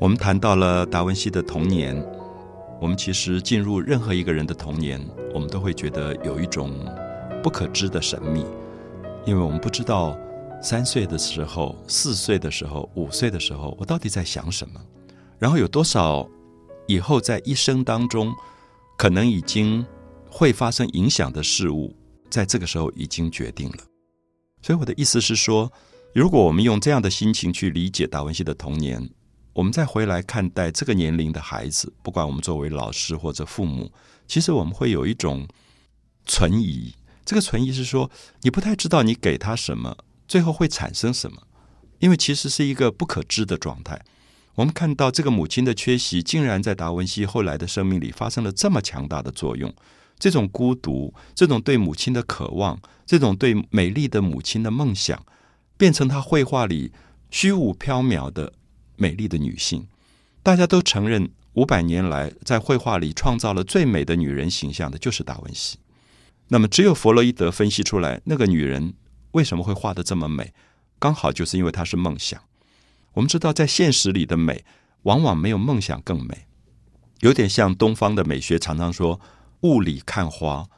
我们谈到了达文西的童年，我们其实进入任何一个人的童年，我们都会觉得有一种不可知的神秘，因为我们不知道三岁的时候、四岁的时候、五岁的时候，我到底在想什么，然后有多少以后在一生当中可能已经会发生影响的事物，在这个时候已经决定了。所以我的意思是说，如果我们用这样的心情去理解达文西的童年。我们再回来看待这个年龄的孩子，不管我们作为老师或者父母，其实我们会有一种存疑。这个存疑是说，你不太知道你给他什么，最后会产生什么，因为其实是一个不可知的状态。我们看到这个母亲的缺席，竟然在达文西后来的生命里发生了这么强大的作用。这种孤独，这种对母亲的渴望，这种对美丽的母亲的梦想，变成他绘画里虚无缥缈的。美丽的女性，大家都承认，五百年来在绘画里创造了最美的女人形象的，就是达文西。那么，只有弗洛伊德分析出来，那个女人为什么会画得这么美，刚好就是因为她是梦想。我们知道，在现实里的美，往往没有梦想更美。有点像东方的美学，常常说，雾里看花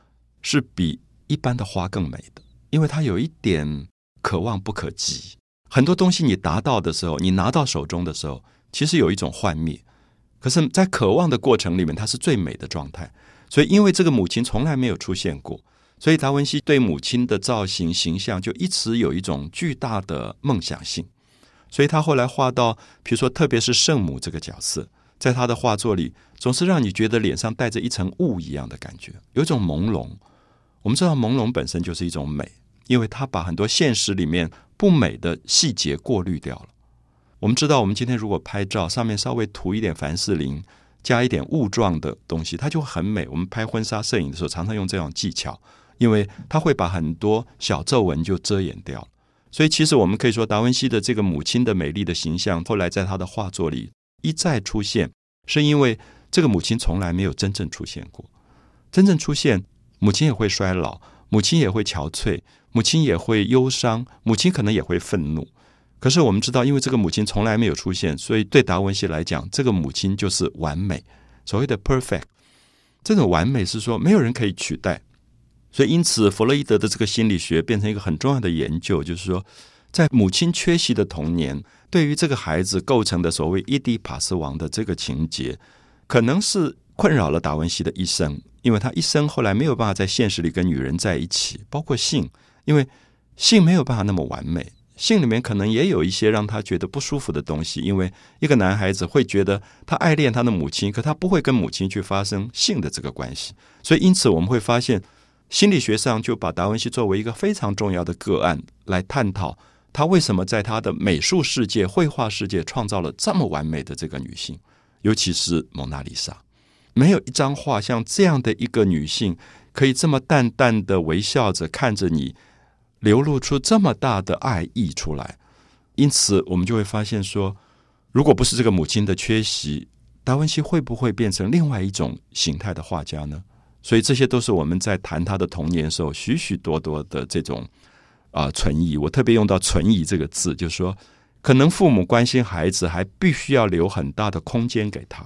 是比一般的花更美的，因为它有一点可望不可及。很多东西你达到的时候，你拿到手中的时候，其实有一种幻灭。可是，在渴望的过程里面，它是最美的状态。所以，因为这个母亲从来没有出现过，所以达文西对母亲的造型形象就一直有一种巨大的梦想性。所以他后来画到，比如说，特别是圣母这个角色，在他的画作里，总是让你觉得脸上带着一层雾一样的感觉，有一种朦胧。我们知道，朦胧本身就是一种美，因为他把很多现实里面。不美的细节过滤掉了。我们知道，我们今天如果拍照，上面稍微涂一点凡士林，加一点雾状的东西，它就很美。我们拍婚纱摄影的时候，常常用这种技巧，因为它会把很多小皱纹就遮掩掉。所以，其实我们可以说，达文西的这个母亲的美丽的形象，后来在他的画作里一再出现，是因为这个母亲从来没有真正出现过。真正出现，母亲也会衰老，母亲也会憔悴。母亲也会忧伤，母亲可能也会愤怒。可是我们知道，因为这个母亲从来没有出现，所以对达文西来讲，这个母亲就是完美。所谓的 perfect，这种完美是说没有人可以取代。所以因此，弗洛伊德的这个心理学变成一个很重要的研究，就是说，在母亲缺席的童年，对于这个孩子构成的所谓伊迪帕斯王的这个情节，可能是困扰了达文西的一生，因为他一生后来没有办法在现实里跟女人在一起，包括性。因为性没有办法那么完美，性里面可能也有一些让他觉得不舒服的东西。因为一个男孩子会觉得他爱恋他的母亲，可他不会跟母亲去发生性的这个关系。所以，因此我们会发现，心理学上就把达文西作为一个非常重要的个案来探讨他为什么在他的美术世界、绘画世界创造了这么完美的这个女性，尤其是蒙娜丽莎。没有一张画像这样的一个女性，可以这么淡淡的微笑着看着你。流露出这么大的爱意出来，因此我们就会发现说，如果不是这个母亲的缺席，达文西会不会变成另外一种形态的画家呢？所以这些都是我们在谈他的童年时候许许多多的这种啊存疑。我特别用到“存疑”这个字，就是说，可能父母关心孩子，还必须要留很大的空间给他，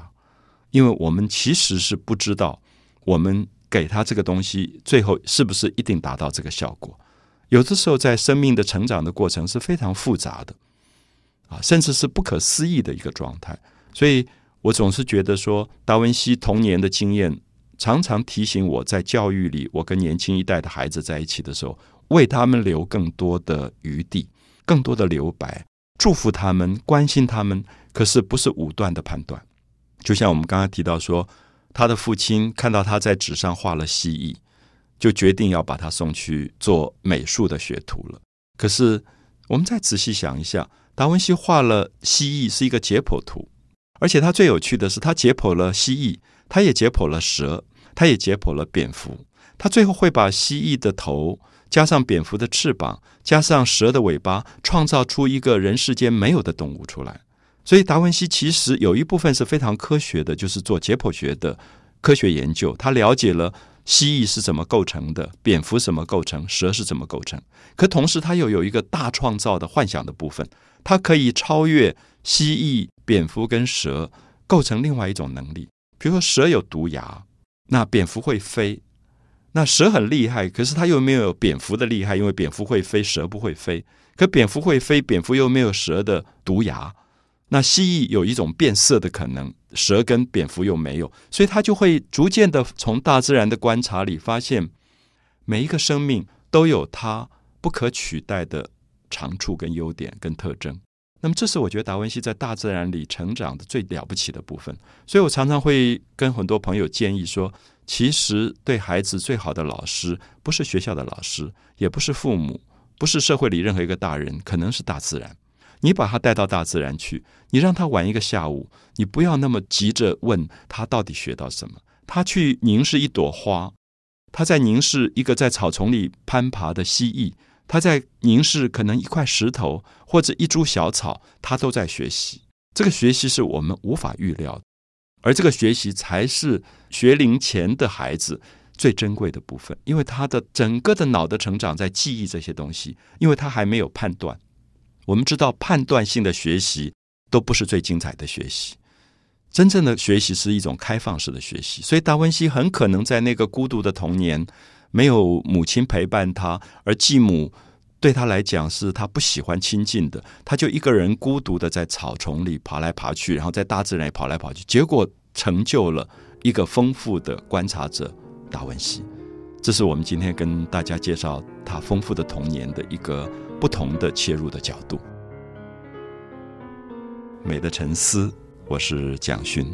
因为我们其实是不知道，我们给他这个东西，最后是不是一定达到这个效果。有的时候，在生命的成长的过程是非常复杂的，啊，甚至是不可思议的一个状态。所以我总是觉得说，达文西童年的经验常常提醒我在教育里，我跟年轻一代的孩子在一起的时候，为他们留更多的余地，更多的留白，祝福他们，关心他们。可是不是武断的判断。就像我们刚刚提到说，他的父亲看到他在纸上画了蜥蜴。就决定要把他送去做美术的学徒了。可是，我们再仔细想一下，达文西画了蜥蜴是一个解剖图，而且他最有趣的是，他解剖了蜥蜴，他也解剖了蛇，他也解剖了蝙蝠。他最后会把蜥蜴的头加上蝙蝠的翅膀，加上蛇的尾巴，创造出一个人世间没有的动物出来。所以，达文西其实有一部分是非常科学的，就是做解剖学的科学研究。他了解了。蜥蜴是怎么构成的？蝙蝠怎么构成？蛇是怎么构成？可同时，他又有一个大创造的幻想的部分，它可以超越蜥蜴、蝙蝠跟蛇构成另外一种能力。比如说，蛇有毒牙，那蝙蝠会飞。那蛇很厉害，可是它又没有蝙蝠的厉害，因为蝙蝠会飞，蛇不会飞。可蝙蝠会飞，蝙蝠又没有蛇的毒牙。那蜥蜴有一种变色的可能，蛇跟蝙蝠又没有，所以它就会逐渐的从大自然的观察里发现，每一个生命都有它不可取代的长处跟优点跟特征。那么，这是我觉得达文西在大自然里成长的最了不起的部分。所以我常常会跟很多朋友建议说，其实对孩子最好的老师，不是学校的老师，也不是父母，不是社会里任何一个大人，可能是大自然。你把他带到大自然去，你让他玩一个下午，你不要那么急着问他到底学到什么。他去凝视一朵花，他在凝视一个在草丛里攀爬的蜥蜴。他在凝视可能一块石头或者一株小草，他都在学习。这个学习是我们无法预料的，而这个学习才是学龄前的孩子最珍贵的部分，因为他的整个的脑的成长在记忆这些东西，因为他还没有判断。我们知道判断性的学习都不是最精彩的学习，真正的学习是一种开放式的学习。所以达文西很可能在那个孤独的童年。没有母亲陪伴他，而继母对他来讲是他不喜欢亲近的，他就一个人孤独的在草丛里爬来爬去，然后在大自然里跑来跑去，结果成就了一个丰富的观察者达文西。这是我们今天跟大家介绍他丰富的童年的一个不同的切入的角度。美的沉思，我是蒋勋。